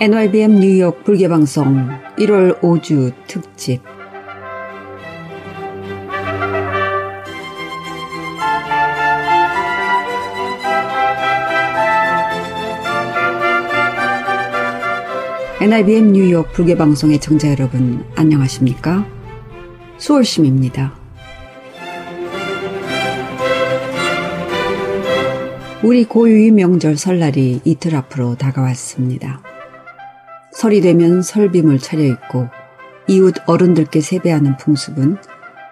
NYBM 뉴욕 불개방송 1월 5주 특집 NIBM 뉴욕 불개방송의 청자 여러분 안녕하십니까? 수월심입니다. 우리 고유의 명절 설날이 이틀 앞으로 다가왔습니다. 설이 되면 설빔을 차려입고 이웃 어른들께 세배하는 풍습은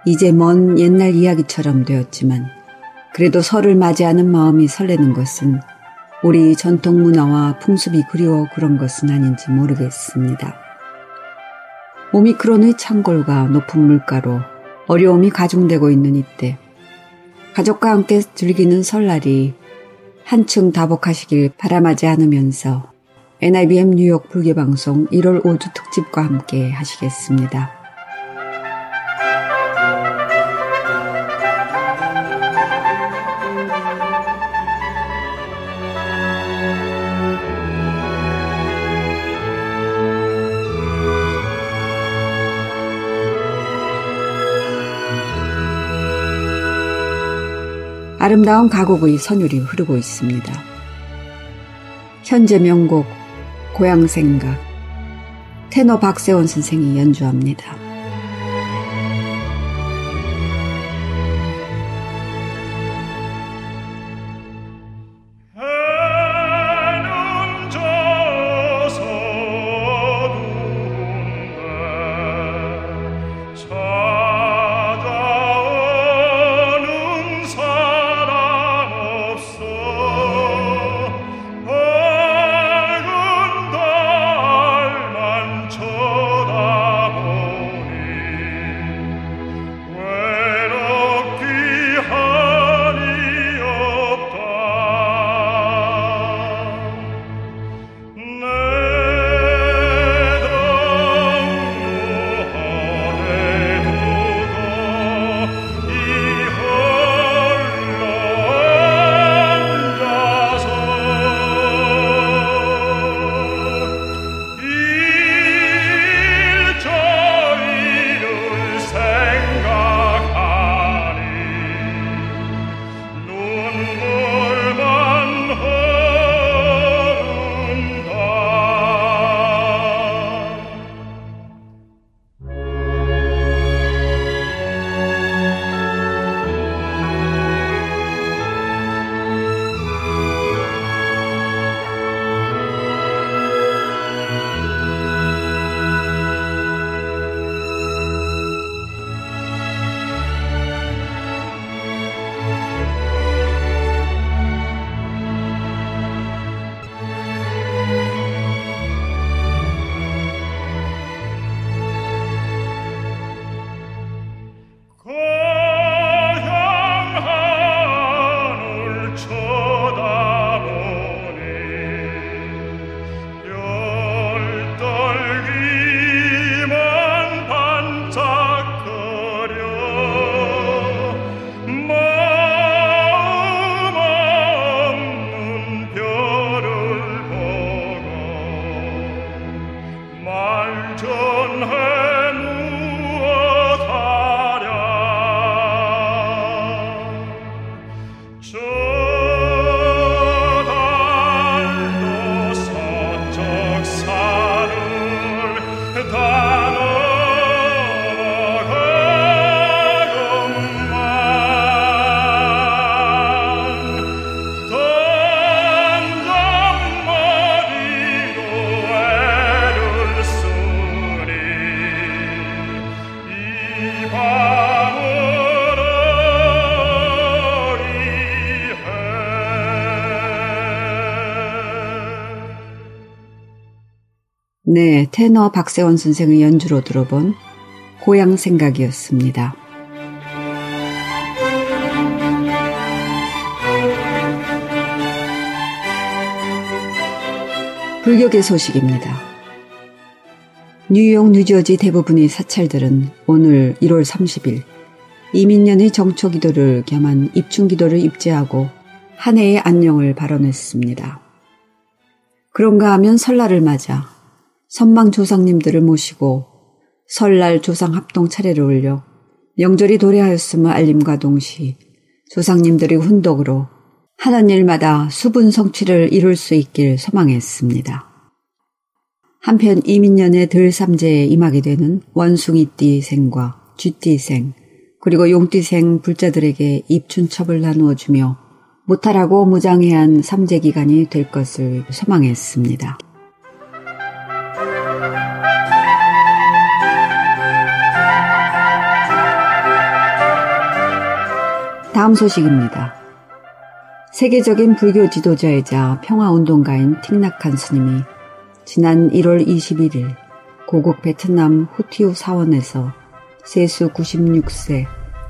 이제 먼 옛날 이야기처럼 되었지만 그래도 설을 맞이하는 마음이 설레는 것은 우리 전통 문화와 풍습이 그리워 그런 것은 아닌지 모르겠습니다. 오미크론의 창궐과 높은 물가로 어려움이 가중되고 있는 이때 가족과 함께 즐기는 설날이 한층 다복하시길 바람하지 않으면서 NIBM 뉴욕 불교방송 1월 5주 특집과 함께 하시겠습니다. 아름다운 가곡의 선율이 흐르고 있습니다. 현재 명곡 고향 생각 테너 박세원 선생이 연주합니다. 테너 박세원 선생의 연주로 들어본 고향 생각이었습니다. 불격의 소식입니다. 뉴욕, 뉴저지 대부분의 사찰들은 오늘 1월 30일 이민년의 정초 기도를 겸한 입춘 기도를 입제하고 한 해의 안녕을 발언했습니다. 그런가 하면 설날을 맞아 선망 조상님들을 모시고 설날 조상 합동 차례를 올려 명절이 도래하였음을 알림과 동시 조상님들의 훈덕으로 하는 일마다 수분 성취를 이룰 수 있길 소망했습니다. 한편 이민년의 들삼재에 임하게 되는 원숭이띠생과 쥐띠생 그리고 용띠생 불자들에게 입춘첩을 나누어 주며 무탈하고 무장해한 삼재 기간이 될 것을 소망했습니다. 다음 소식입니다. 세계적인 불교 지도자이자 평화운동가인 틱낙한 스님이 지난 1월 21일 고국 베트남 후티우 사원에서 세수 96세,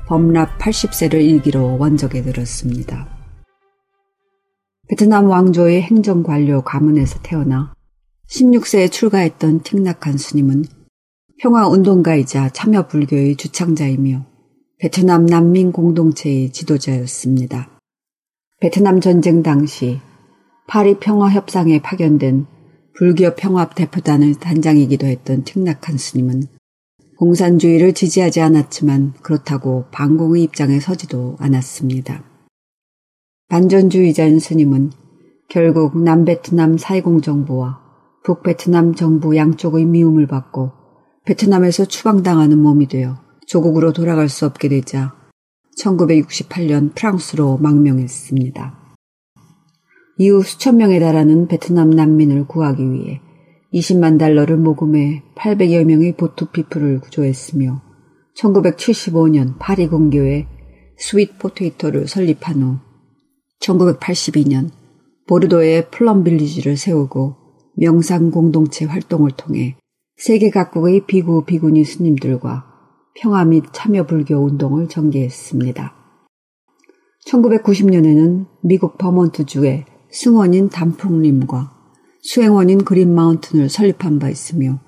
범랍 80세를 일기로 원적에 들었습니다. 베트남 왕조의 행정관료 가문에서 태어나 16세에 출가했던 틱낙한 스님은 평화운동가이자 참여불교의 주창자이며 베트남 난민 공동체의 지도자였습니다. 베트남 전쟁 당시 파리 평화 협상에 파견된 불교 평화 대표단의 단장이기도 했던 틱낙한 스님은 공산주의를 지지하지 않았지만 그렇다고 반공의 입장에 서지도 않았습니다. 반전주의자인 스님은 결국 남베트남 사회공 정부와 북베트남 정부 양쪽의 미움을 받고 베트남에서 추방당하는 몸이 되어 조국으로 돌아갈 수 없게 되자 1968년 프랑스로 망명했습니다. 이후 수천 명에 달하는 베트남 난민을 구하기 위해 20만 달러를 모금해 800여 명의 보트피플을 구조했으며 1975년 파리 근교에 Sweet Potato를 설립한 후 1982년 보르도에 플럼 빌리지를 세우고 명상 공동체 활동을 통해 세계 각국의 비구 비구니 스님들과 평화 및 참여 불교 운동을 전개했습니다. 1990년에는 미국 버몬트주에 승원인 단풍림과 수행원인 그린 마운틴을 설립한 바 있으며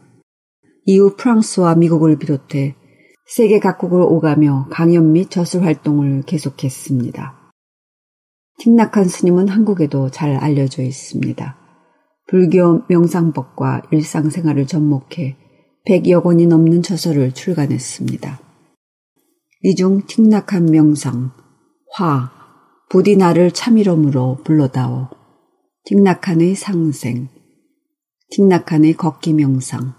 이후 프랑스와 미국을 비롯해 세계 각국을 오가며 강연 및 저술 활동을 계속했습니다. 틱낙한 스님은 한국에도 잘 알려져 있습니다. 불교 명상법과 일상생활을 접목해 100여 권이 넘는 저서를 출간했습니다. 이 중 틱낙한 명상, 화, 부디 나를 참이름으로 불러다오. 틱낙한의 상생, 틱낙한의 걷기 명상,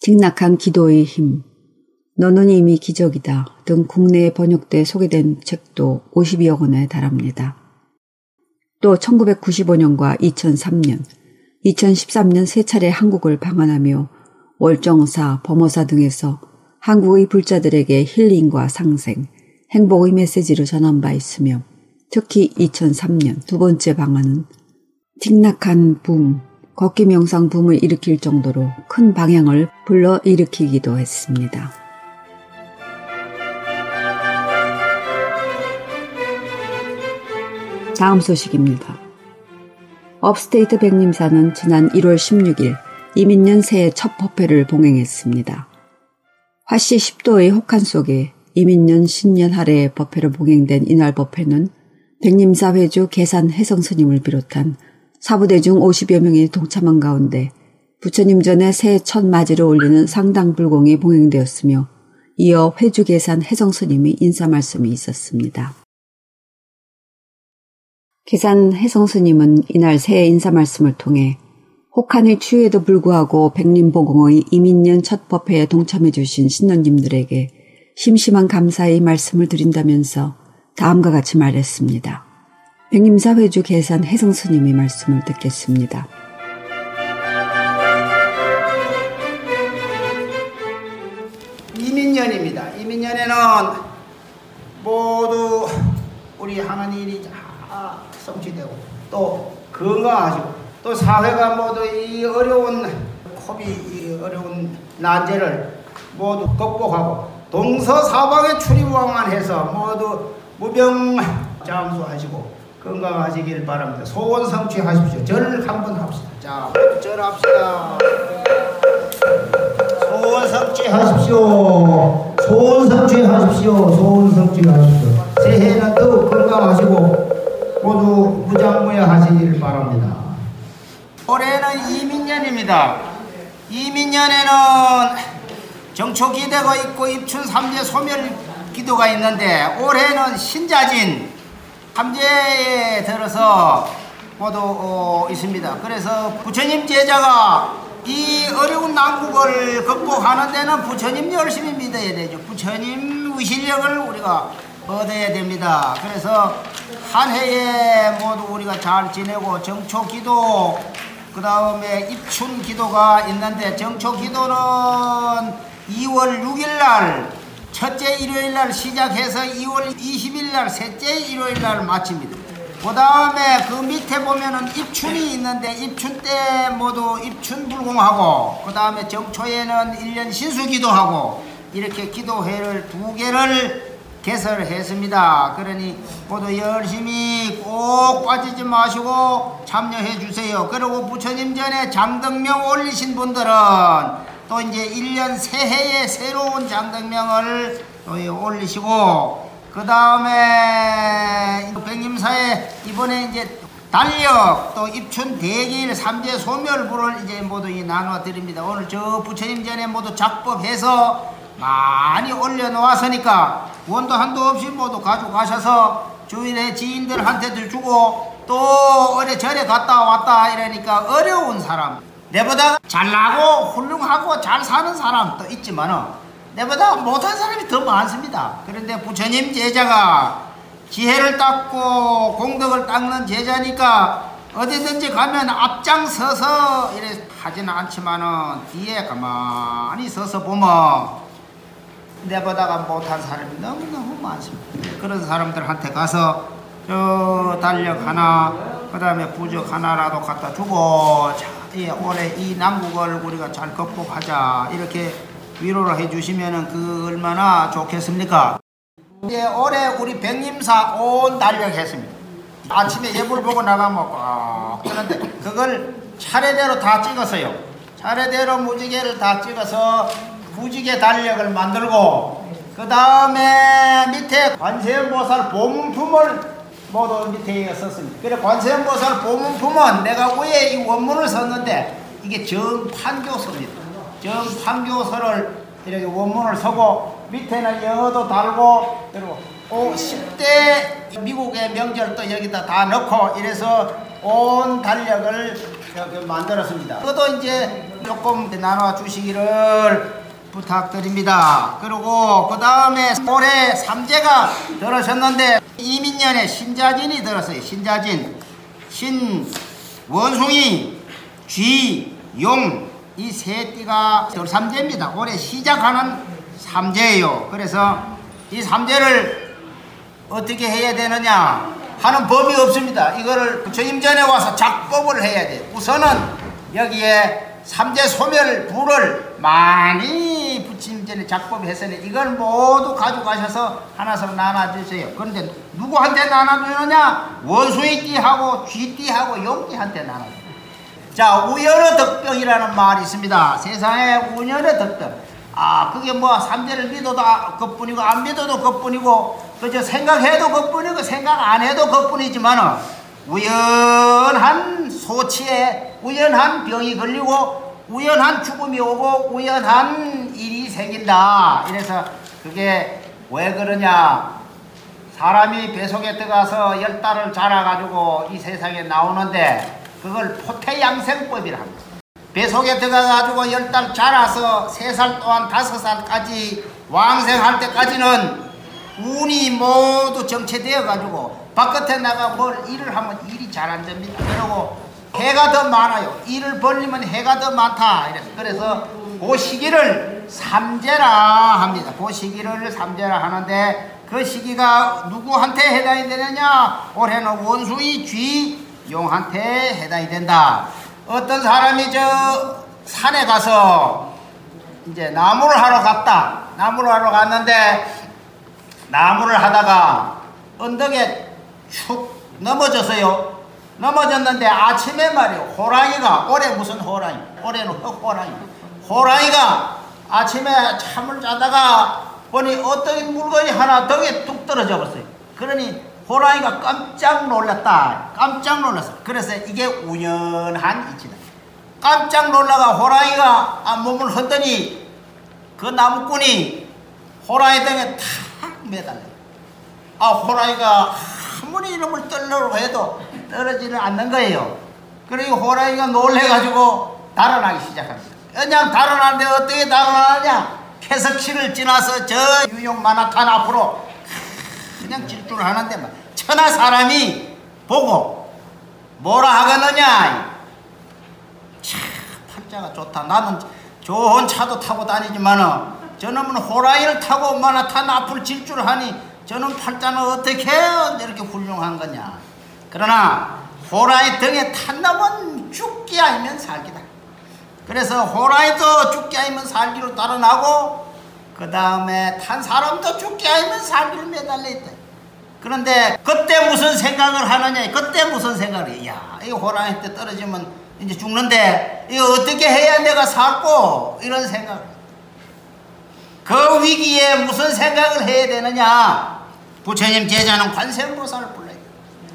틱낙한 기도의 힘, 너는 이미 기적이다 등 국내에 번역돼 소개된 책도 50여 권에 달합니다. 또 1995년과 2003년, 2013년 세 차례 한국을 방한하며 월정사, 범어사 등에서 한국의 불자들에게 힐링과 상생, 행복의 메시지를 전한 바 있으며 특히 2003년 두 번째 방안은 틱낙한 붐, 걷기 명상 붐을 일으킬 정도로 큰 방향을 불러 일으키기도 했습니다. 다음 소식입니다. 업스테이트 백림사는 지난 1월 16일 이민년 새해 첫 법회를 봉행했습니다. 화씨 10도의 혹한 속에 이민년 신년 하례의 법회로 봉행된 이날 법회는 백림사 회주 계산 해성 스님을 비롯한 사부대 중 50여 명이 동참한 가운데 부처님 전에 새해 첫 맞이를 올리는 상당불공이 봉행되었으며 이어 회주 계산 해성 스님이 인사 말씀이 있었습니다. 계산 해성 스님은 이날 새해 인사 말씀을 통해 혹한의 추위에도 불구하고 백림보공의 이민년 첫 법회에 동참해 주신 신령님들에게 심심한 감사의 말씀을 드린다면서 다음과 같이 말했습니다. 백림사 회주 계산 혜성 스님의 말씀을 듣겠습니다. 이민년입니다. 이민년에는 모두 우리 하는 일이 다 성취되고 또 건강하시고 또 사회가 모두 이 어려운 코비 이 어려운 난제를 모두 극복하고 동서사방에 출입왕만 해서 모두 무병 장수하시고 건강하시길 바랍니다. 소원 성취하십시오. 절 한번 합시다. 자, 절합시다. 소원 성취하십시오. 소원 성취하십시오. 소원 성취하십시오. 새해는 더욱 건강하시고 모두 무장무야 하시길 바랍니다. 올해는 이민년입니다. 이민년에는 정초 기대가 있고 입춘 삼재 소멸 기도가 있는데 올해는 신자진 삼재에 들어서 모두 어, 있습니다. 그래서 부처님 제자가 이 어려운 난국을 극복하는 데는 부처님 열심히 믿어야 되죠. 부처님 의실력을 우리가 얻어야 됩니다. 그래서 한 해에 모두 우리가 잘 지내고 정초 기도 그 다음에 입춘 기도가 있는데 정초 기도는 2월 6일 날 첫째 일요일 날 시작해서 2월 20일 날 셋째 일요일 날 마칩니다. 그 다음에 그 밑에 보면은 입춘이 있는데 입춘 때 모두 입춘 불공하고 그 다음에 정초에는 1년 신수 기도하고 이렇게 기도회를 두 개를 개설했습니다. 그러니 모두 열심히 꼭 빠지지 마시고 참여해 주세요. 그리고 부처님 전에 장등명 올리신 분들은 또 이제 1년 새해에 새로운 장등명을 또 올리시고 그 다음에 백림사에 이번에 이제 달력 또 입춘 대길 삼재 소멸부를 이제 모두 나눠 드립니다. 오늘 저 부처님 전에 모두 작법해서 많이 올려놓았으니까 원도 한도 없이 모두 가져가셔서 주위의 지인들한테도 주고 또 어디 절에 갔다 왔다 이러니까 어려운 사람 내보다 잘나고 훌륭하고 잘 사는 사람도 있지만은 내보다 못한 사람이 더 많습니다. 그런데 부처님 제자가 지혜를 닦고 공덕을 닦는 제자니까 어디든지 가면 앞장서서 이래 하지는 않지만은 뒤에 가만히 서서 보면 내보다가 못한 사람이 너무너무 많습니다. 그런 사람들한테 가서 저 달력 하나, 그 다음에 부적 하나라도 갖다 주고, 자, 이 올해 이 난국을 우리가 잘 극복하자. 이렇게 위로를 해주시면 그 얼마나 좋겠습니까? 이제 올해 우리 백림사 온 달력 했습니다. 아침에 예불 보고 나가면 꼭 그런데 그걸 차례대로 다 찍었어요. 차례대로 무지개를 다 찍어서 무지개 달력을 만들고 그 다음에 밑에 관세음보살 보문품을 모두 밑에 썼습니다. 그래 관세음보살 보문품은 내가 위에 이 원문을 썼는데 이게 정판교서입니다. 정판교서를 이렇게 원문을 서고 밑에는 영어도 달고 그리고 오 10대 미국의 명절도 여기다 다 넣고 이래서 온 달력을 만들었습니다. 그것도 이제 조금 나눠 주시기를 부탁드립니다. 그리고 그 다음에 올해 삼재가 들어섰는데 이민년에 신자진이 들었어요. 신자진, 신, 원숭이, 쥐, 용, 이 세 띠가 삼재입니다. 올해 시작하는 삼재예요. 그래서 이 삼재를 어떻게 해야 되느냐 하는 법이 없습니다. 이거를 부처님 전에 와서 작법을 해야 돼요. 우선은 여기에 삼재 소멸 불을 많이 전에 작법했으니 이걸 모두 가져가셔서 하나씩 나눠주세요. 그런데 누구한테 나눠주느냐? 원숭이띠하고 쥐띠하고 용띠한테 나눠줘요. 자, 우연의 덕병이라는 말이 있습니다. 세상에 우연의 덕병. 아, 그게 뭐 삼재를 믿어도 그뿐이고 안 믿어도 그뿐이고 그저 생각해도 그뿐이고 생각 안 해도 그뿐이지만 우연한 소치에 우연한 병이 걸리고 우연한 죽음이 오고 우연한 일이 생긴다. 이래서 그게 왜 그러냐? 사람이 뱃속에 들어가서 열 달을 자라가지고 이 세상에 나오는데 그걸 포태양생법이라 합니다. 뱃속에 들어가가지고 열 달 자라서 세 살 또한 다섯 살까지 왕생할 때까지는 운이 모두 정체되어가지고 바깥에 나가 뭘 일을 하면 일이 잘 안 됩니다. 그리고 해가 더 많아요. 일을 벌리면 해가 더 많다. 그래서 그 시기를 삼재라 합니다. 그 시기를 삼재라 하는데 그 시기가 누구한테 해당이 되느냐? 올해는 원숭이 쥐 용한테 해당이 된다. 어떤 사람이 저 산에 가서 이제 나무를 하러 갔다. 나무를 하러 갔는데 나무를 하다가 언덕에 축 넘어졌어요. 넘어졌는데 아침에 말이요. 호랑이가 올해 무슨 호랑이? 올해는 흑호랑이. 호랑이가 아침에 잠을 자다가 보니 어떤 물건이 하나 덕에 뚝 떨어져 버렸어요. 그러니 호랑이가 깜짝 놀랐다. 깜짝 놀랐어. 그래서 이게 우연한 이치다. 깜짝 놀라가 호랑이가 아, 몸을 흔더니 그 나무꾼이 호랑이 등에 탁 매달려. 아 호랑이가 아무리 이름을 떨려고 해도 떨어지는 않는 거예요. 그리고 호랑이가 놀래가지고 달아나기 시작합니다. 그냥 달아나는데 어떻게 달아나냐? 캐석실을 지나서 저 유용 만화탄 앞으로 그냥 질주를 하는데 막 천하 사람이 보고 뭐라 하겠느냐? 참 팔자가 좋다. 나는 좋은 차도 타고 다니지만은 저놈은 호랑이를 타고 만화탄 앞을 질주를 하니 저놈 팔자는 어떻게 이렇게 훌륭한 거냐? 그러나 호랑이 등에 탄 놈은 죽기 아니면 살기다. 그래서 호랑이도 죽기 아니면 살기로 달아나고 그 다음에 탄 사람도 죽기 아니면 살기로 매달려 있다. 그런데 그때 무슨 생각을 하느냐? 그때 무슨 생각을 해? 야, 이 호랑이 때 떨어지면 이제 죽는데 이거 어떻게 해야 내가 살고 이런 생각. 그 위기에 무슨 생각을 해야 되느냐? 부처님 제자는 관세음보살을 불러요.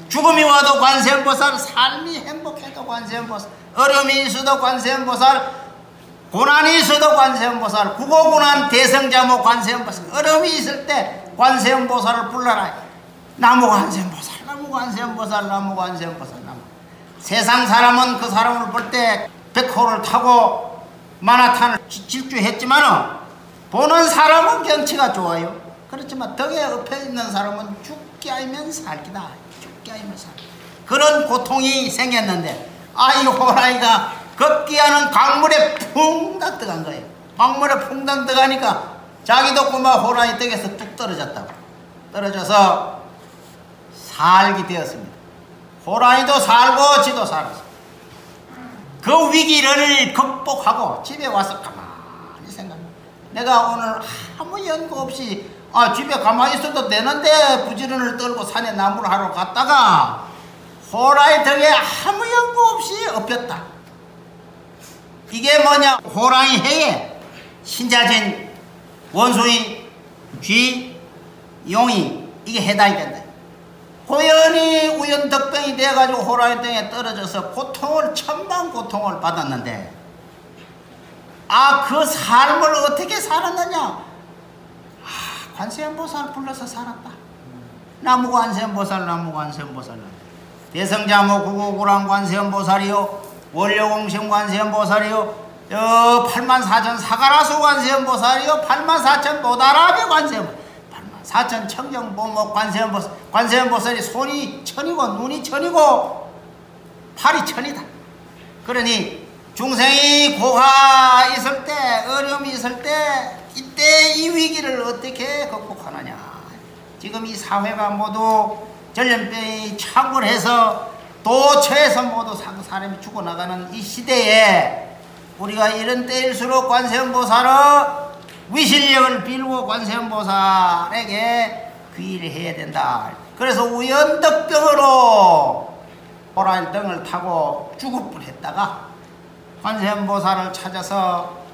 죽음이 와도 관세음보살, 삶이 행복해도 관세음보살, 어려움이 있어도 관세음보살, 고난이 있어도 관세음보살, 국어고난 대성자모 관세음보살, 어려움이 있을 때 관세음보살을 불러라. 나무 관세음보살, 나무 관세음보살, 나무 관세음보살, 나무. 세상 사람은 그 사람을 볼 때 백호를 타고 마나탄을 질주했지만은 보는 사람은 경치가 좋아요. 그렇지만 덕에 엎여 있는 사람은 죽기 아니면 살기다. 죽기 아니면 살. 그런 고통이 생겼는데 아이 호랑이가 급기야는 강물에 풍당 들어간 거예요. 강물에 풍당 들어가니까 자기도 꼬마 호랑이 덕에서 뚝 떨어졌다고. 떨어져서 살게 되었습니다. 호랑이도 살고 지도 살았어. 그 위기를 극복하고 집에 와서 가만히 생각합니다. 내가 오늘 아무 연구 없이 아 집에 가만히 있어도 되는데 부지런을 떨고 산에 나무를 하러 갔다가 호랑이 등에 아무 연구 없이 엎였다. 이게 뭐냐? 호랑이 해에 신자진, 원숭이, 쥐, 용이 이게 해당이 된다. 고연히 우연덕병이 돼가지고 호랑이 등에 떨어져서 고통을 천만 고통을 받았는데 아 그 삶을 어떻게 살았느냐? 아, 관세음보살 불러서 살았다. 나무 관세음보살, 나무 관세음보살. 대성자모 구고구랑 관세음보살이요, 원료공심 관세음보살이요, 저 8만 4천 사가라수 관세음보살이요, 8만 4천 모다라비 관세음, 8만 4천 청정보목 관세음보살, 관세음보살이 손이 천이고 눈이 천이고 팔이 천이다. 그러니 중생이 고가 있을 때, 어려움이 있을 때, 이때 이 위기를 어떻게 극복하느냐. 지금 이 사회가 모두 전염병이 창궐해서 도처에서 모두 사람이 죽어나가는 이 시대에 우리가 이런 때일수록 관세음보살은 위실력을 빌고 관세음보살에게 귀의를 해야 된다. 그래서 우연덕병으로 호랑이 등을 타고 죽을 뻔했다가 관세음보살을 찾아서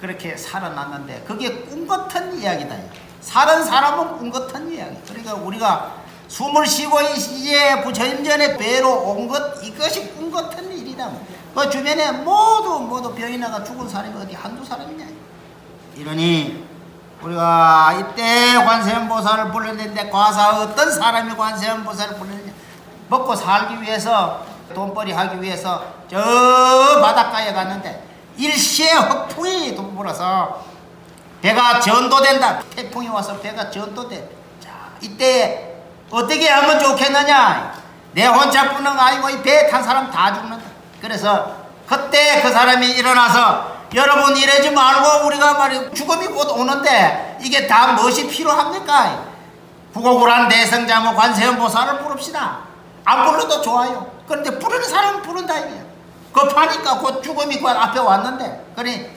그렇게 살아났는데 그게 꿈 같은 이야기다. 살은 사람은 꿈 같은 이야기. 그러니까 우리가 숨을 쉬고 이제 부처님 전에 배로 온 것 이것이 꿈 같은 일이다. 그 주변에 모두 모두 병이 나가 죽은 사람이 어디 한두 사람이냐. 이러니 우리가 이때 관세음보살을 불렀는데 과사 어떤 사람이 관세음보살을 불렀느냐. 먹고 살기 위해서 돈벌이 하기 위해서 저 바닷가에 갔는데 일시에 흑풍이 불어서 배가 전도된다. 태풍이 와서 배가 전도돼. 자, 이때 어떻게 하면 좋겠느냐? 내 혼자 뿐은 아니고 이 배에 탄 사람 다 죽는다. 그래서 그때 그 사람이 일어나서 여러분 이러지 말고 우리가 말이 죽음이 곧 오는데 이게 다 무엇이 필요합니까? 구고구란 대성자모 관세음보살을 부릅시다. 안 불러도 좋아요. 그런데 부르는 사람은 부른다 이게. 급하니까 곧 죽음이 곧 앞에 왔는데 그러니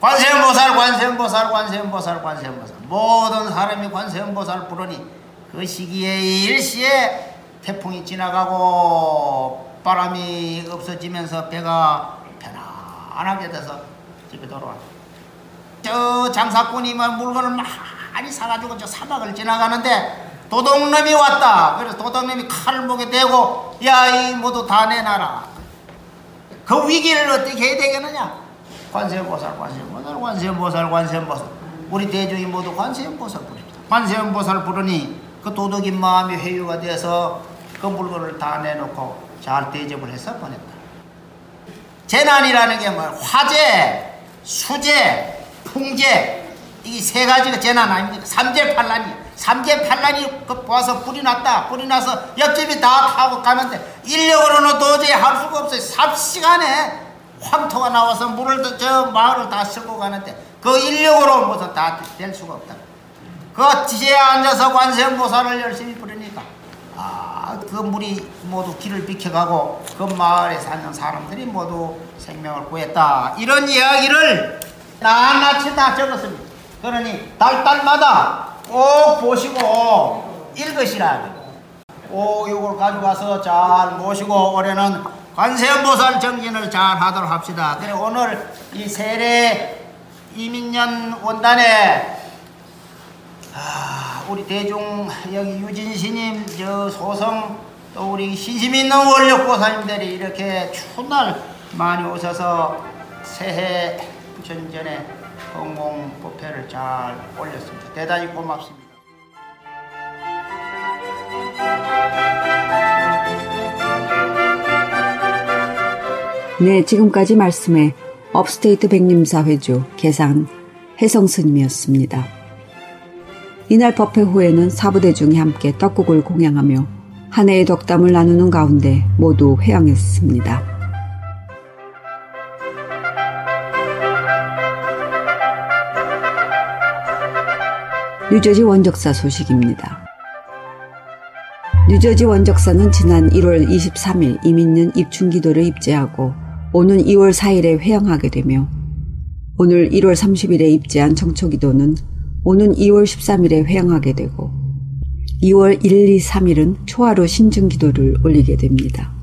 관세음보살 관세음보살 관세음보살 관세음보살 모든 사람이 관세음보살 부르니 그 시기에 일시에 태풍이 지나가고 바람이 없어지면서 배가 편안하게 돼서 집에 돌아왔다. 저 장사꾼이 물건을 많이 사가지고 저 사막을 지나가는데 도둑놈이 왔다. 그래서 도둑놈이 칼을 목에 대고 야 이 모두 다 내놔라. 그 위기를 어떻게 해야 되겠느냐? 관세음보살, 관세음보살, 관세음보살, 관세음보살. 우리 대중이 모두 관세음보살 부릅니다. 관세음보살 부르니 그 도덕인 마음이 회유가 돼서 그 물건을 다 내놓고 잘 대접을 해서 보냈다. 재난이라는 게 뭐 화재, 수재, 풍재 이세 가지가 재난 아닙니까? 삼재팔란이 삼재팔란이 그 와서 불이 났다. 불이 나서 옆집이 다 타고 가는데 인력으로는 도저히 할 수가 없어요. 삽시간에 황토가 나와서 물을 저 마을을 다 쓸고 가는데 그 인력으로 무슨 다 될 수가 없다. 그 지제에 앉아서 관세음보살을 열심히 부르니까 아, 그 물이 모두 길을 비켜가고 그 마을에 사는 사람들이 모두 생명을 구했다. 이런 이야기를 낱낱이 다 적었습니다. 그러니 달달마다 꼭 보시고 읽으시라. 오, 이걸 가져가서 잘 모시고 올해는 관세음보살 정진을 잘 하도록 합시다. 그래 오늘 이 세례 이민년 원단에 아, 우리 대중 여기 유진 스님 저 소성 또 우리 신심 있는 원력 보살님들이 이렇게 추운 날 많이 오셔서 새해 전전에 공공부패를 잘 올렸습니다. 대단히 고맙습니다. 네, 지금까지 말씀에 업스테이트 백림사 회주 계산 해성스님이었습니다. 이날 법회 후에는 사부대중이 함께 떡국을 공양하며 한 해의 덕담을 나누는 가운데 모두 회양했습니다. 뉴저지 원적사 소식입니다. 뉴저지 원적사는 지난 1월 23일 이민년 입춘기도를 입제하고 오는 2월 4일에 회양하게 되며 오늘 1월 30일에 입제한 정초기도는 오는 2월 13일에 회양하게 되고 2월 1, 2, 3일은 초하루 신중기도를 올리게 됩니다.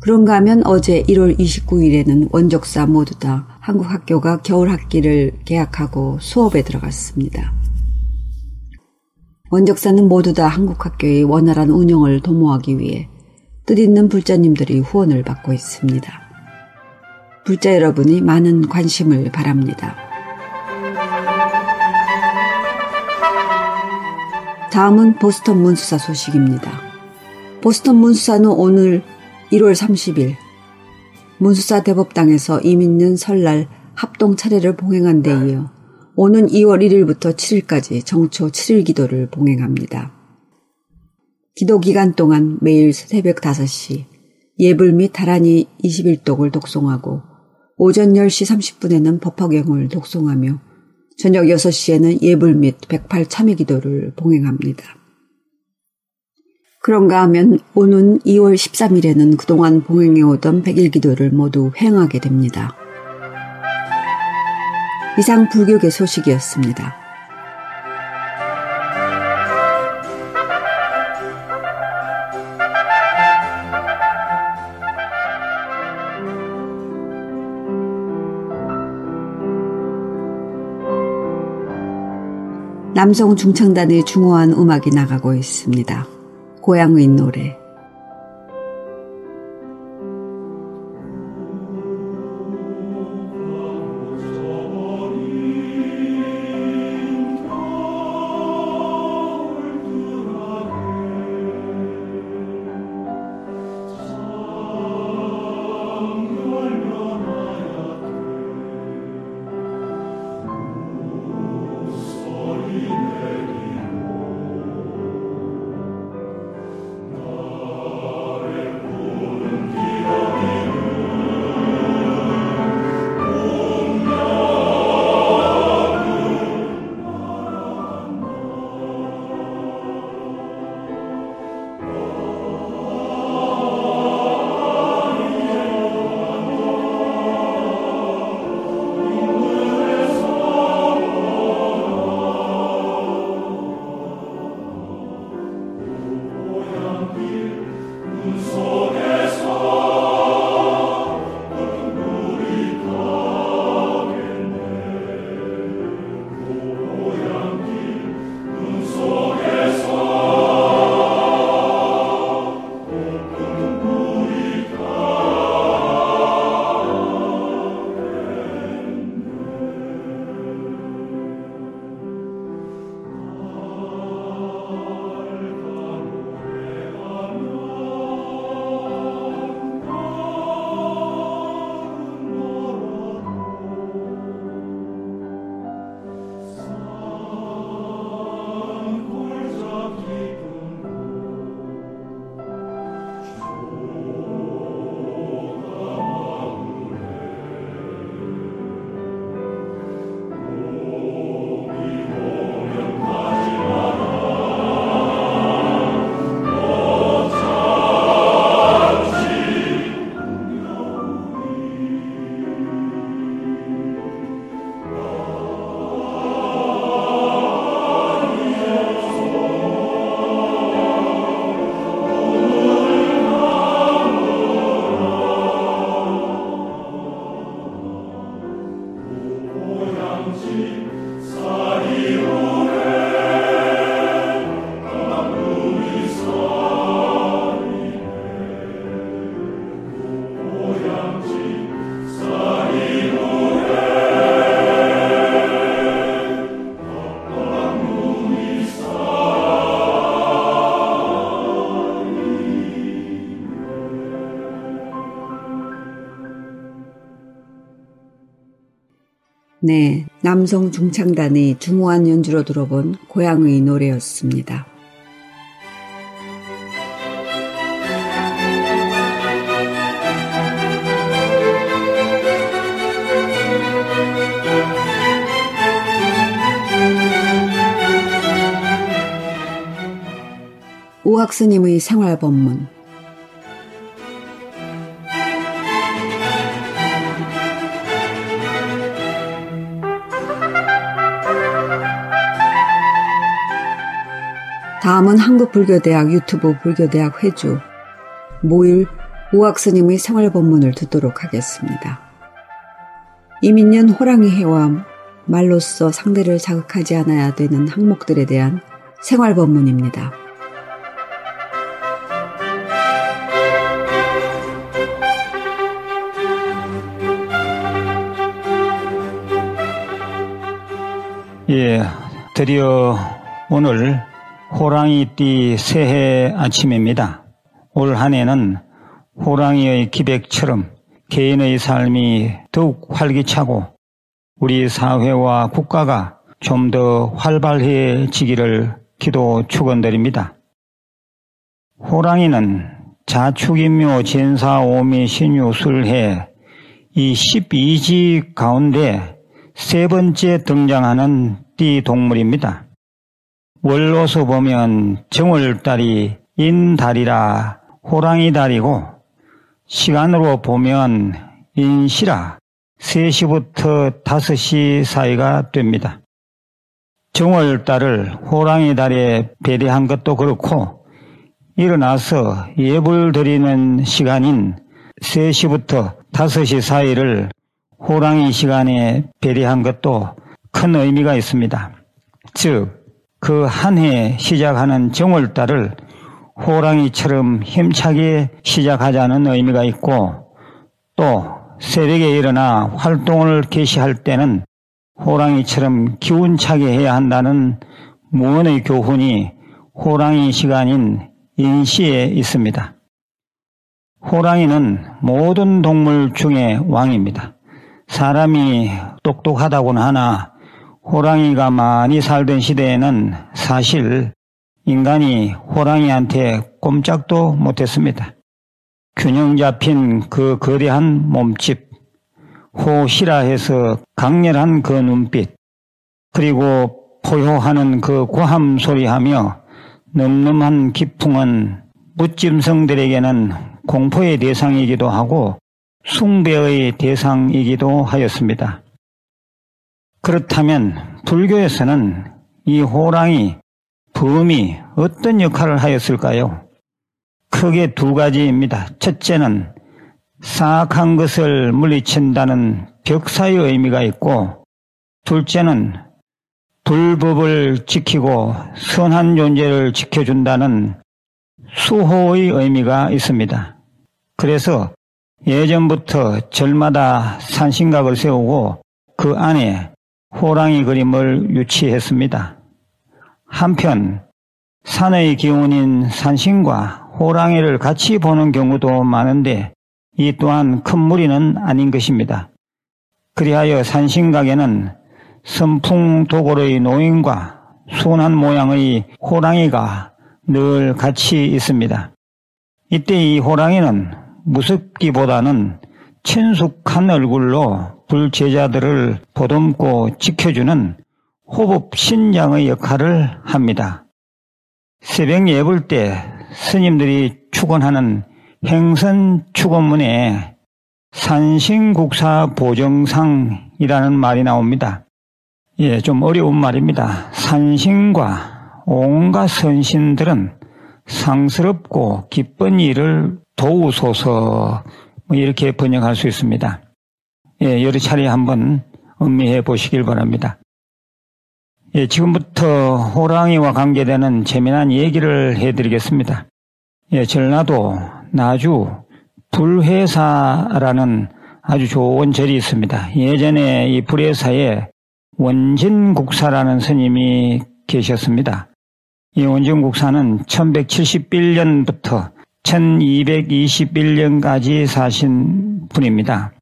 그런가 하면 어제 1월 29일에는 원적사 모두 다 한국 학교가 겨울 학기를 개학하고 수업에 들어갔습니다. 원적사는 모두 다 한국 학교의 원활한 운영을 도모하기 위해 뜻있는 불자님들이 후원을 받고 있습니다. 불자 여러분이 많은 관심을 바랍니다. 다음은 보스턴 문수사 소식입니다. 보스턴 문수사는 오늘 1월 30일 문수사 대법당에서 이민년 설날 합동 차례를 봉행한 데 이어 오는 2월 1일부터 7일까지 정초 7일 기도를 봉행합니다. 기도 기간 동안 매일 새벽 5시 예불 및 다란이 21독을 독송하고 오전 10시 30분에는 법화경을 독송하며 저녁 6시에는 예불 및 108 참회 기도를 봉행합니다. 그런가 하면 오는 2월 13일에는 그동안 봉행해오던 100일 기도를 모두 횡하게 됩니다. 이상 불교계 소식이었습니다. 남성 중창단의 중후한 음악이 나가고 있습니다. 고향의 노래 남성 중창단의 중후한 연주로 들어본 고향의 노래였습니다. 오학스님의 생활 법문 다음은 한국불교대학 유튜브 불교대학 회주 모일 오학스님의 생활법문을 듣도록 하겠습니다. 이민년 호랑이 해와 말로써 상대를 자극하지 않아야 되는 항목들에 대한 생활법문입니다. 예, 드디어 오늘 호랑이띠 새해 아침입니다. 올 한 해는 호랑이의 기백처럼 개인의 삶이 더욱 활기차고 우리 사회와 국가가 좀 더 활발해지기를 기도 축원드립니다. 호랑이는 자축인묘 진사오미 신유술해 이 12지 가운데 세 번째 등장하는 띠 동물입니다. 월로서 보면 정월달이 인달이라 호랑이 달이고 시간으로 보면 인시라 3시부터 5시 사이가 됩니다. 정월달을 호랑이 달에 배대한 것도 그렇고 일어나서 예불 드리는 시간인 3시부터 5시 사이를 호랑이 시간에 배려한 것도 큰 의미가 있습니다. 즉, 그 한 해 시작하는 정월달을 호랑이처럼 힘차게 시작하자는 의미가 있고 또 새벽에 일어나 활동을 개시할 때는 호랑이처럼 기운차게 해야 한다는 무언의 교훈이 호랑이 시간인 인시에 있습니다. 호랑이는 모든 동물 중에 왕입니다. 사람이 똑똑하다고는 하나 호랑이가 많이 살던 시대에는 사실 인간이 호랑이한테 꼼짝도 못했습니다. 균형 잡힌 그 거대한 몸집, 호시라 해서 강렬한 그 눈빛, 그리고 포효하는 그 고함 소리하며 늠름한 기풍은 무짐승들에게는 공포의 대상이기도 하고 숭배의 대상이기도 하였습니다. 그렇다면 불교에서는 이 호랑이, 범이 어떤 역할을 하였을까요? 크게 두 가지입니다. 첫째는 사악한 것을 물리친다는 벽사의 의미가 있고, 둘째는 불법을 지키고 선한 존재를 지켜준다는 수호의 의미가 있습니다. 그래서 예전부터 절마다 산신각을 세우고 그 안에 호랑이 그림을 유치했습니다. 한편 산의 기운인 산신과 호랑이를 같이 보는 경우도 많은데 이 또한 큰 무리는 아닌 것입니다. 그리하여 산신각에는 선풍 도골의 노인과 순한 모양의 호랑이가 늘 같이 있습니다. 이때 이 호랑이는 무섭기보다는 친숙한 얼굴로 불제자들을 보듬고 지켜주는 호법 신장의 역할을 합니다. 새벽 예불 때 스님들이 축원하는 행선 축원문에 산신국사 보정상이라는 말이 나옵니다. 예, 좀 어려운 말입니다. 산신과 온갖 선신들은 상스럽고 기쁜 일을 도우소서 뭐 이렇게 번역할 수 있습니다. 예, 여러 차례 한번 음미해 보시길 바랍니다. 예, 지금부터 호랑이와 관계되는 재미난 얘기를 해드리겠습니다. 예, 전라도 나주 불회사라는 아주 좋은 절이 있습니다. 예전에 이 불회사에 원진국사라는 스님이 계셨습니다. 이 원진국사는 1171년부터 1221년까지 사신 분입니다.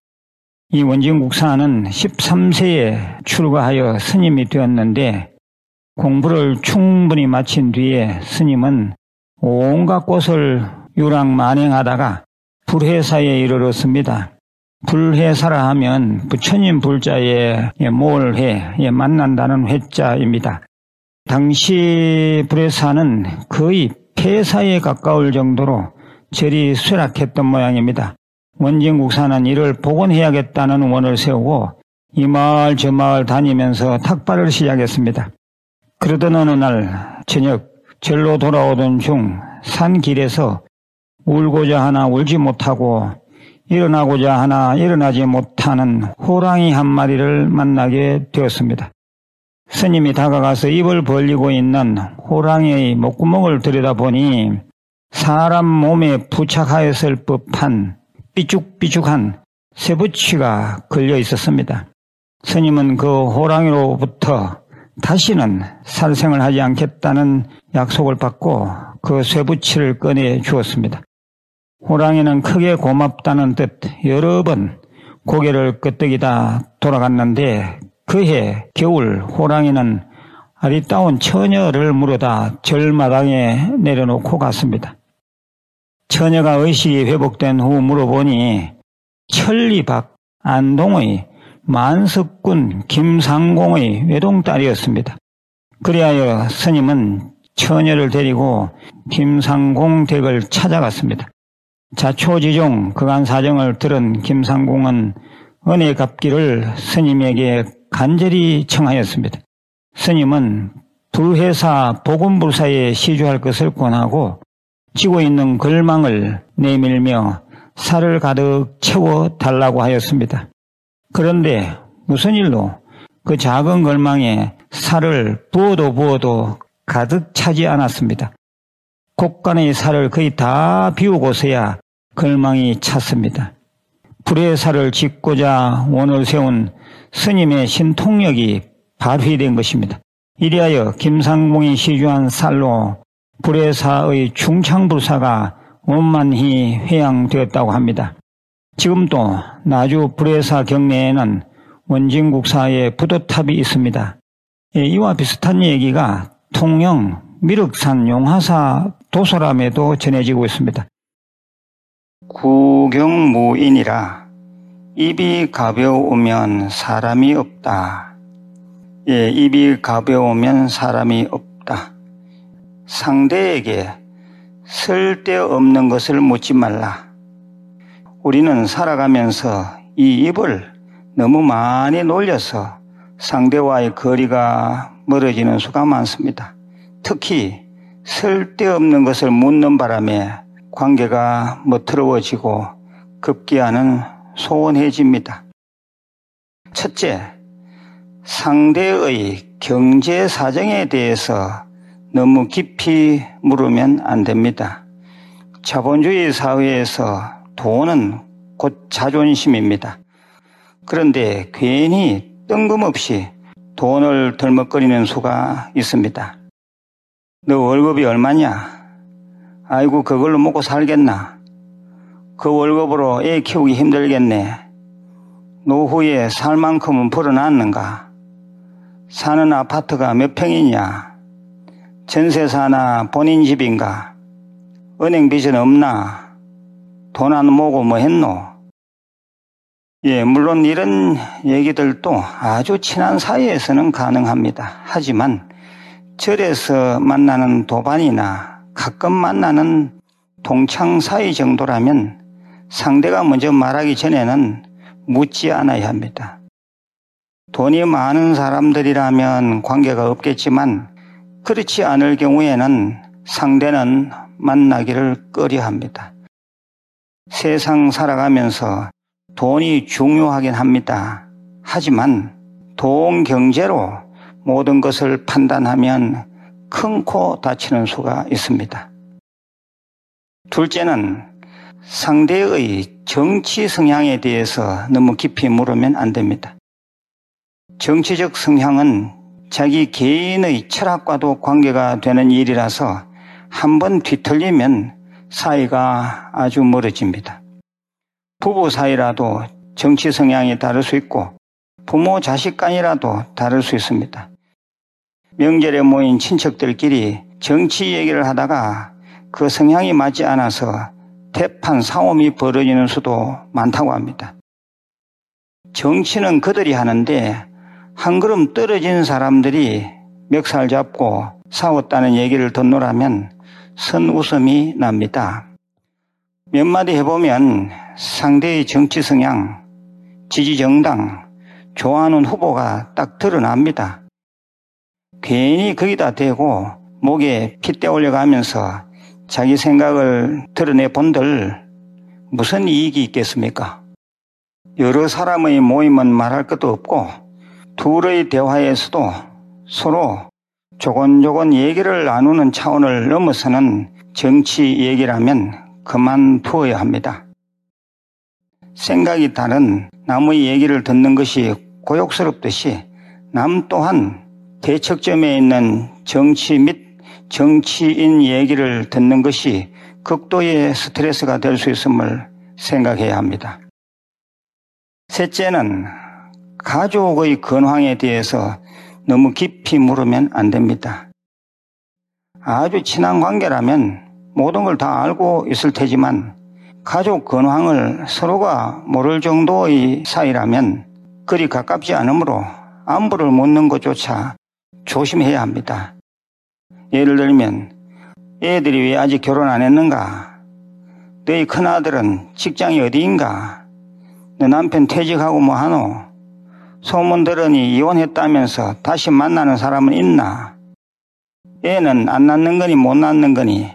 이 원진 국사는 13세에 출가하여 스님이 되었는데 공부를 충분히 마친 뒤에 스님은 온갖 곳을 유랑 만행하다가 불회사에 이르렀습니다. 불회사라 하면 부처님 불자에 몰해 만난다는 회자입니다. 당시 불회사는 거의 폐사에 가까울 정도로 절이 쇠락했던 모양입니다. 원진국사는 이를 복원해야겠다는 원을 세우고 이 마을 저 마을 다니면서 탁발을 시작했습니다. 그러던 어느 날 저녁 절로 돌아오던 중 산길에서 울고자 하나 울지 못하고 일어나고자 하나 일어나지 못하는 호랑이 한 마리를 만나게 되었습니다. 스님이 다가가서 입을 벌리고 있는 호랑이의 목구멍을 들여다보니 사람 몸에 부착하였을 법한 삐죽삐죽한 쇠붙이가 걸려 있었습니다. 스님은 그 호랑이로부터 다시는 살생을 하지 않겠다는 약속을 받고 그 쇠붙이를 꺼내 주었습니다. 호랑이는 크게 고맙다는 듯 여러 번 고개를 끄덕이다 돌아갔는데 그해 겨울 호랑이는 아리따운 처녀를 물어다 절마당에 내려놓고 갔습니다. 처녀가 의식이 회복된 후 물어보니 천리박 안동의 만석군 김상공의 외동딸이었습니다. 그리하여 스님은 처녀를 데리고 김상공 댁을 찾아갔습니다. 자초지종 그간 사정을 들은 김상공은 은혜 갚기를 스님에게 간절히 청하였습니다. 스님은 불회사 복음불사에 시주할 것을 권하고 지고 있는 걸망을 내밀며 살을 가득 채워 달라고 하였습니다. 그런데 무슨 일로 그 작은 걸망에 살을 부어도 부어도 가득 차지 않았습니다. 곡간의 살을 거의 다 비우고서야 걸망이 찼습니다. 불의 살을 짓고자 원을 세운 스님의 신통력이 발휘된 것입니다. 이리하여 김상봉이 시주한 쌀로 불의사의 충창불사가 원만히 회양되었다고 합니다. 지금도 나주 불의사 경내에는 원진국사의 부도탑이 있습니다. 예, 이와 비슷한 얘기가 통영 미륵산 용화사 도서람에도 전해지고 있습니다. 구경무인이라 입이 가벼우면 사람이 없다. 예, 입이 가벼우면 사람이 없다. 상대에게 쓸데없는 것을 묻지 말라. 우리는 살아가면서 이 입을 너무 많이 놀려서 상대와의 거리가 멀어지는 수가 많습니다. 특히 쓸데없는 것을 묻는 바람에 관계가 멋트러워지고 급기야는 소원해집니다. 첫째, 상대의 경제 사정에 대해서 너무 깊이 물으면 안 됩니다. 자본주의 사회에서 돈은 곧 자존심입니다. 그런데 괜히 뜬금없이 돈을 덜먹거리는 수가 있습니다. 너 월급이 얼마냐? 아이고, 그걸로 먹고 살겠나? 그 월급으로 애 키우기 힘들겠네. 노후에 살 만큼은 벌어놨는가? 사는 아파트가 몇 평이냐? 전세 사나 본인 집인가? 은행 빚은 없나? 돈 안 모고 뭐 했노? 예, 물론 이런 얘기들도 아주 친한 사이에서는 가능합니다. 하지만 절에서 만나는 도반이나 가끔 만나는 동창 사이 정도라면 상대가 먼저 말하기 전에는 묻지 않아야 합니다. 돈이 많은 사람들이라면 관계가 없겠지만 그렇지 않을 경우에는 상대는 만나기를 꺼려 합니다. 세상 살아가면서 돈이 중요하긴 합니다. 하지만 돈 경제로 모든 것을 판단하면 큰 코 다치는 수가 있습니다. 둘째는 상대의 정치 성향에 대해서 너무 깊이 물으면 안 됩니다. 정치적 성향은 자기 개인의 철학과도 관계가 되는 일이라서 한 번 뒤틀리면 사이가 아주 멀어집니다. 부부 사이라도 정치 성향이 다를 수 있고 부모 자식 간이라도 다를 수 있습니다. 명절에 모인 친척들끼리 정치 얘기를 하다가 그 성향이 맞지 않아서 대판 싸움이 벌어지는 수도 많다고 합니다. 정치는 그들이 하는데 한 걸음 떨어진 사람들이 멱살 잡고 싸웠다는 얘기를 듣노라면 선웃음이 납니다. 몇 마디 해보면 상대의 정치 성향, 지지 정당, 좋아하는 후보가 딱 드러납니다. 괜히 거기다 대고 목에 핏대 올려가면서 자기 생각을 드러내 본들 무슨 이익이 있겠습니까? 여러 사람의 모임은 말할 것도 없고 둘의 대화에서도 서로 조곤조곤 얘기를 나누는 차원을 넘어서는 정치 얘기라면 그만두어야 합니다. 생각이 다른 남의 얘기를 듣는 것이 고욕스럽듯이 남 또한 대척점에 있는 정치 및 정치인 얘기를 듣는 것이 극도의 스트레스가 될 수 있음을 생각해야 합니다. 셋째는 가족의 건황에 대해서 너무 깊이 물으면 안 됩니다. 아주 친한 관계라면 모든 걸 다 알고 있을 테지만 가족 근황을 서로가 모를 정도의 사이라면 그리 가깝지 않으므로 안부를 묻는 것조차 조심해야 합니다. 예를 들면 애들이 왜 아직 결혼 안 했는가? 너희 큰아들은 직장이 어디인가? 너 남편 퇴직하고 뭐 하노? 소문 들으니 이혼했다면서 다시 만나는 사람은 있나? 애는 안 낳는 거니 못 낳는 거니?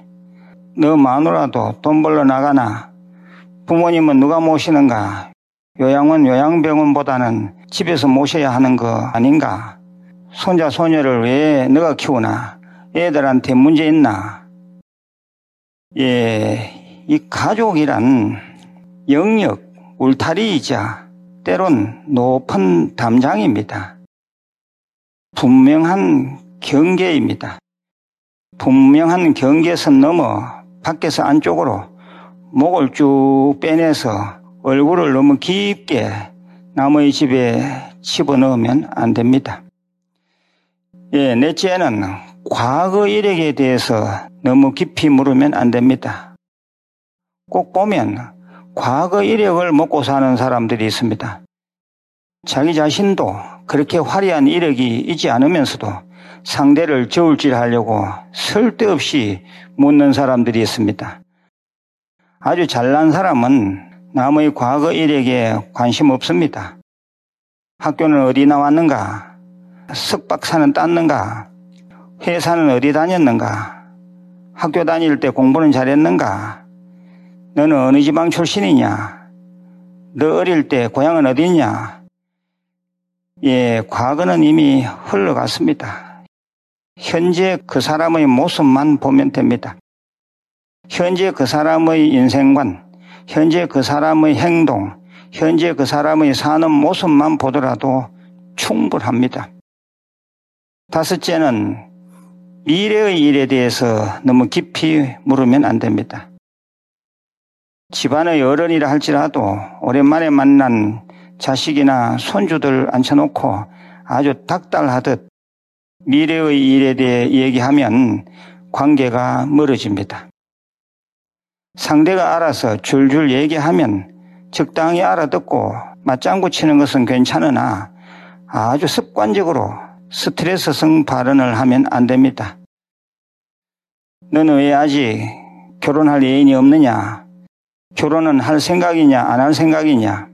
너 마누라도 돈 벌러 나가나? 부모님은 누가 모시는가? 요양원 요양병원보다는 집에서 모셔야 하는 거 아닌가? 손자 소녀를 왜 너가 키우나? 애들한테 문제 있나? 예, 이 가족이란 영역, 울타리이자 때론 높은 담장입니다. 분명한 경계입니다. 분명한 경계선 넘어 밖에서 안쪽으로 목을 쭉 빼내서 얼굴을 너무 깊게 남의 집에 집어 넣으면 안 됩니다. 예, 넷째는 과거 이력에 대해서 너무 깊이 물으면 안 됩니다. 꼭 보면 과거 이력을 먹고 사는 사람들이 있습니다. 자기 자신도 그렇게 화려한 이력이 있지 않으면서도 상대를 저울질하려고 쓸데없이 묻는 사람들이 있습니다. 아주 잘난 사람은 남의 과거 이력에 관심 없습니다. 학교는 어디 나왔는가? 석박사는 땄는가? 회사는 어디 다녔는가? 학교 다닐 때 공부는 잘했는가? 너는 어느 지방 출신이냐? 너 어릴 때 고향은 어디냐? 예, 과거는 이미 흘러갔습니다. 현재 그 사람의 모습만 보면 됩니다. 현재 그 사람의 인생관, 현재 그 사람의 행동, 현재 그 사람의 사는 모습만 보더라도 충분합니다. 다섯째는 미래의 일에 대해서 너무 깊이 물으면 안 됩니다. 집안의 어른이라 할지라도 오랜만에 만난 자식이나 손주들 앉혀놓고 아주 닥달하듯 미래의 일에 대해 얘기하면 관계가 멀어집니다. 상대가 알아서 줄줄 얘기하면 적당히 알아듣고 맞장구 치는 것은 괜찮으나 아주 습관적으로 스트레스성 발언을 하면 안 됩니다. 너는 왜 아직 결혼할 예인이 없느냐? 결혼은 할 생각이냐, 안 할 생각이냐?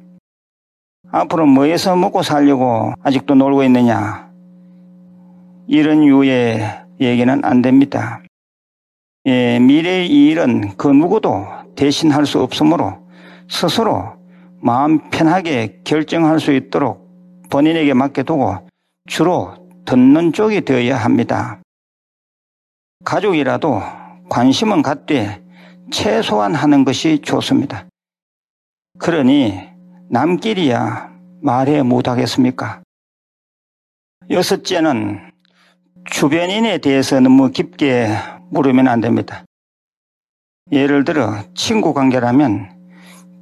앞으로 뭐해서 먹고 살려고 아직도 놀고 있느냐? 이런 유의 얘기는 안 됩니다. 예, 미래의 일은 그 누구도 대신할 수 없으므로 스스로 마음 편하게 결정할 수 있도록 본인에게 맡겨두고 주로 듣는 쪽이 되어야 합니다. 가족이라도 관심은 갖되 최소한 하는 것이 좋습니다. 그러니 남끼리야 말해 못하겠습니까? 여섯째는 주변인에 대해서 너무 깊게 물으면 안 됩니다. 예를 들어 친구 관계라면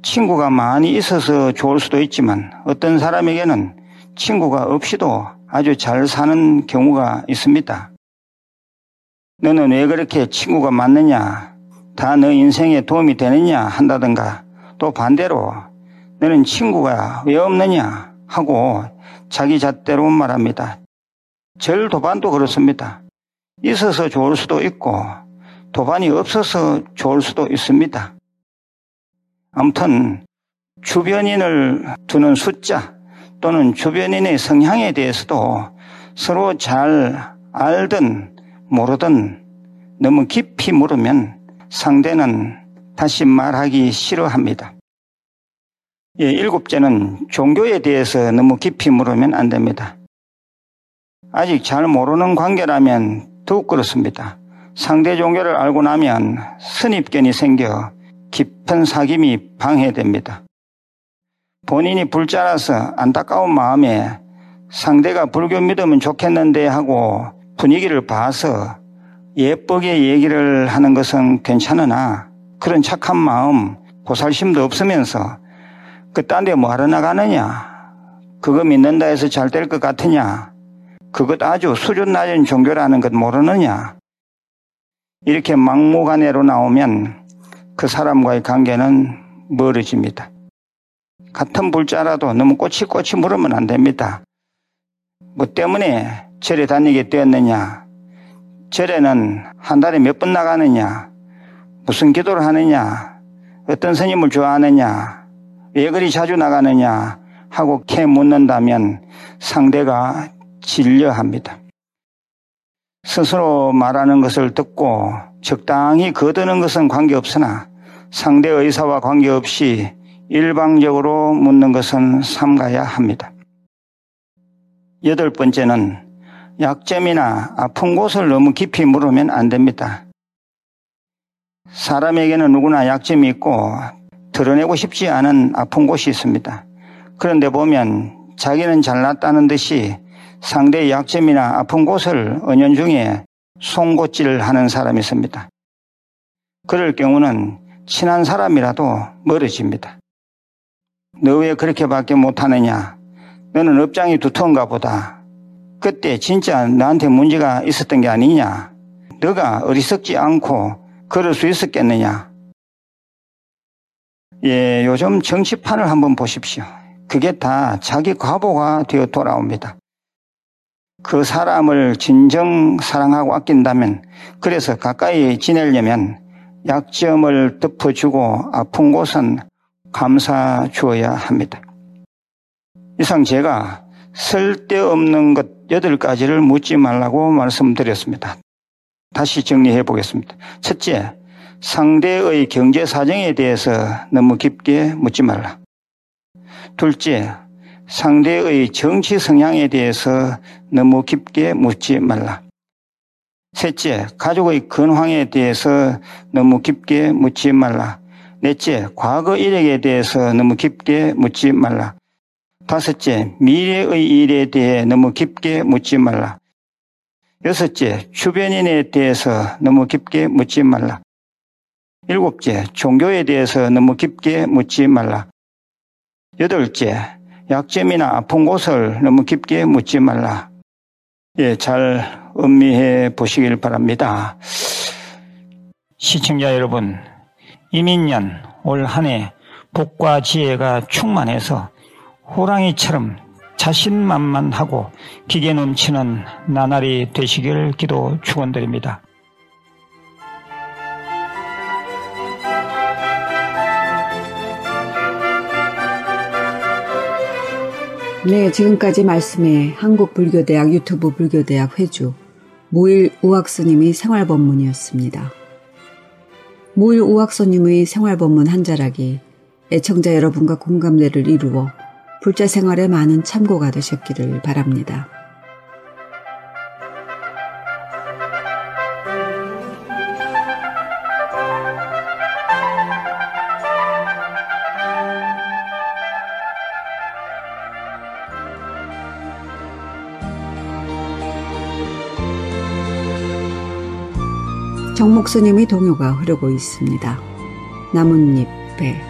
친구가 많이 있어서 좋을 수도 있지만 어떤 사람에게는 친구가 없이도 아주 잘 사는 경우가 있습니다. 너는 왜 그렇게 친구가 많느냐? 다 너 인생에 도움이 되느냐? 한다든가 또 반대로 너는 친구가 왜 없느냐? 하고 자기 잣대로 말합니다. 절 도반도 그렇습니다. 있어서 좋을 수도 있고 도반이 없어서 좋을 수도 있습니다. 아무튼 주변인을 두는 숫자 또는 주변인의 성향에 대해서도 서로 잘 알든 모르든 너무 깊이 물으면 상대는 다시 말하기 싫어합니다. 예, 일곱째는 종교에 대해서 너무 깊이 물으면 안 됩니다. 아직 잘 모르는 관계라면 더욱 그렇습니다. 상대 종교를 알고 나면 선입견이 생겨 깊은 사귐이 방해됩니다. 본인이 불자라서 안타까운 마음에 상대가 불교 믿으면 좋겠는데 하고 분위기를 봐서 예쁘게 얘기를 하는 것은 괜찮으나 그런 착한 마음, 보살심도 없으면서 그딴 데 뭐하러 나가느냐? 그거 믿는다 해서 잘 될 것 같으냐? 그것 아주 수준 낮은 종교라는 것 모르느냐? 이렇게 막무가내로 나오면 그 사람과의 관계는 멀어집니다. 같은 불자라도 너무 꼬치꼬치 물으면 안 됩니다. 뭐 때문에 절에 다니게 되었느냐? 절에는 한 달에 몇 번 나가느냐? 무슨 기도를 하느냐? 어떤 스님을 좋아하느냐? 왜 그리 자주 나가느냐? 하고 캐 묻는다면 상대가 진려합니다. 스스로 말하는 것을 듣고 적당히 거드는 것은 관계없으나 상대 의사와 관계없이 일방적으로 묻는 것은 삼가야 합니다. 여덟 번째는 약점이나 아픈 곳을 너무 깊이 물으면 안 됩니다. 사람에게는 누구나 약점이 있고 드러내고 싶지 않은 아픈 곳이 있습니다. 그런데 보면 자기는 잘났다는 듯이 상대의 약점이나 아픈 곳을 은연 중에 송곳질 하는 사람이 있습니다. 그럴 경우는 친한 사람이라도 멀어집니다. 너 왜 그렇게밖에 못하느냐? 너는 업장이 두터운가 보다. 그때 진짜 너한테 문제가 있었던 게 아니냐? 너가 어리석지 않고 그럴 수 있었겠느냐? 예, 요즘 정치판을 한번 보십시오. 그게 다 자기 과보가 되어 돌아옵니다. 그 사람을 진정 사랑하고 아낀다면 그래서 가까이 지내려면 약점을 덮어주고 아픈 곳은 감사 주어야 합니다. 이상 제가 쓸데없는 것 여덟 가지를 묻지 말라고 말씀드렸습니다. 다시 정리해 보겠습니다. 첫째, 상대의 경제 사정에 대해서 너무 깊게 묻지 말라. 둘째, 상대의 정치 성향에 대해서 너무 깊게 묻지 말라. 셋째, 가족의 근황에 대해서 너무 깊게 묻지 말라. 넷째, 과거 이력에 대해서 너무 깊게 묻지 말라. 다섯째, 미래의 일에 대해 너무 깊게 묻지 말라. 여섯째, 주변인에 대해서 너무 깊게 묻지 말라. 일곱째, 종교에 대해서 너무 깊게 묻지 말라. 여덟째, 약점이나 아픈 곳을 너무 깊게 묻지 말라. 예, 잘 음미해 보시길 바랍니다. 시청자 여러분, 이민년 올 한 해 복과 지혜가 충만해서 호랑이처럼 자신만만하고 기계 넘치는 나날이 되시길 기도 축원드립니다. 네, 지금까지 말씀에 한국불교대학 유튜브 불교대학 회주 무일 우학스님의 생활법문이었습니다. 무일 우학스님의 생활법문 한 자락이 애청자 여러분과 공감대를 이루어 불자 생활에 많은 참고가 되셨기를 바랍니다. 정목스님의 동요가 흐르고 있습니다. 나뭇잎에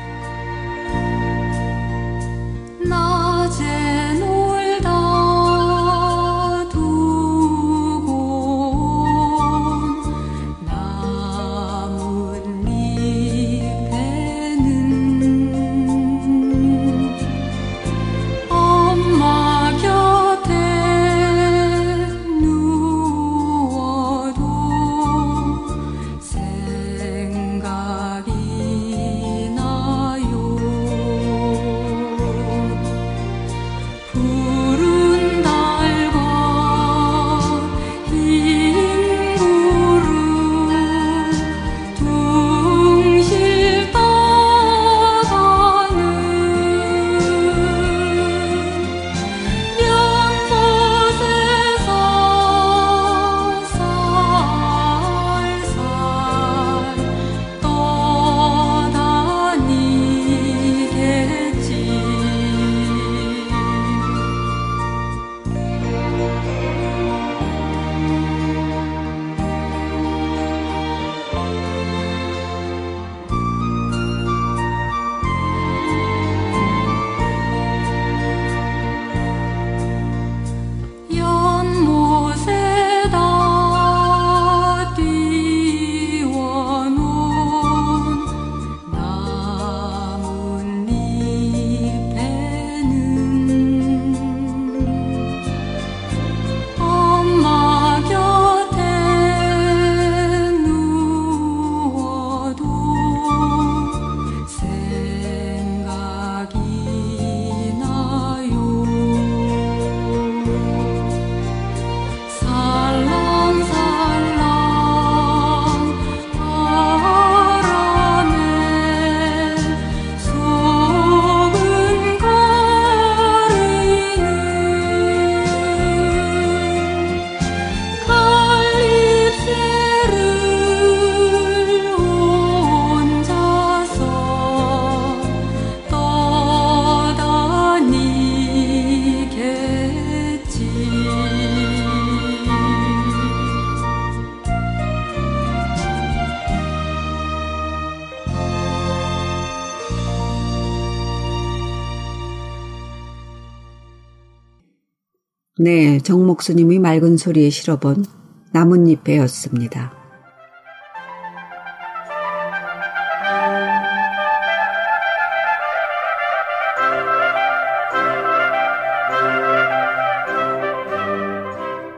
정목 스님의 맑은 소리에 실어본 나뭇잎 배였습니다.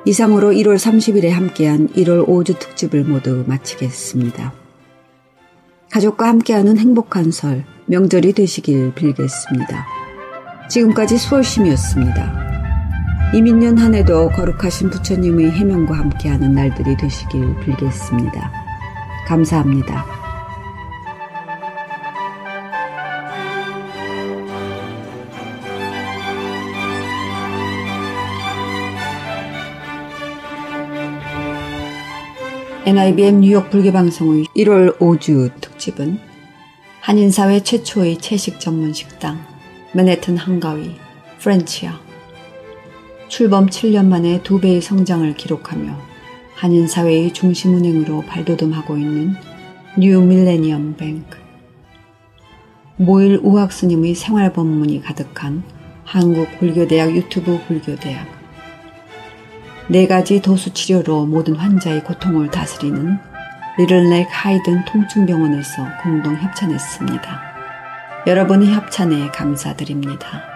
이상으로 1월 30일에 함께한 1월 5주 특집을 모두 마치겠습니다. 가족과 함께하는 행복한 설, 명절이 되시길 빌겠습니다. 지금까지 수월심이었습니다. 이민년 한 해도 거룩하신 부처님의 해명과 함께하는 날들이 되시길 빌겠습니다. 감사합니다. NIBM 뉴욕 불교방송의 1월 5주 특집은 한인사회 최초의 채식 전문 식당 맨해튼 한가위 프렌치아 출범 7년 만에 두 배의 성장을 기록하며 한인 사회의 중심 은행으로 발돋움하고 있는 뉴 밀레니엄 뱅크 무일 우학 스님의 생활 법문이 가득한 한국 불교대학 유튜브 불교대학 네 가지 도수 치료로 모든 환자의 고통을 다스리는 리틀넥 하이든 통증병원에서 공동 협찬했습니다. 여러분의 협찬에 감사드립니다.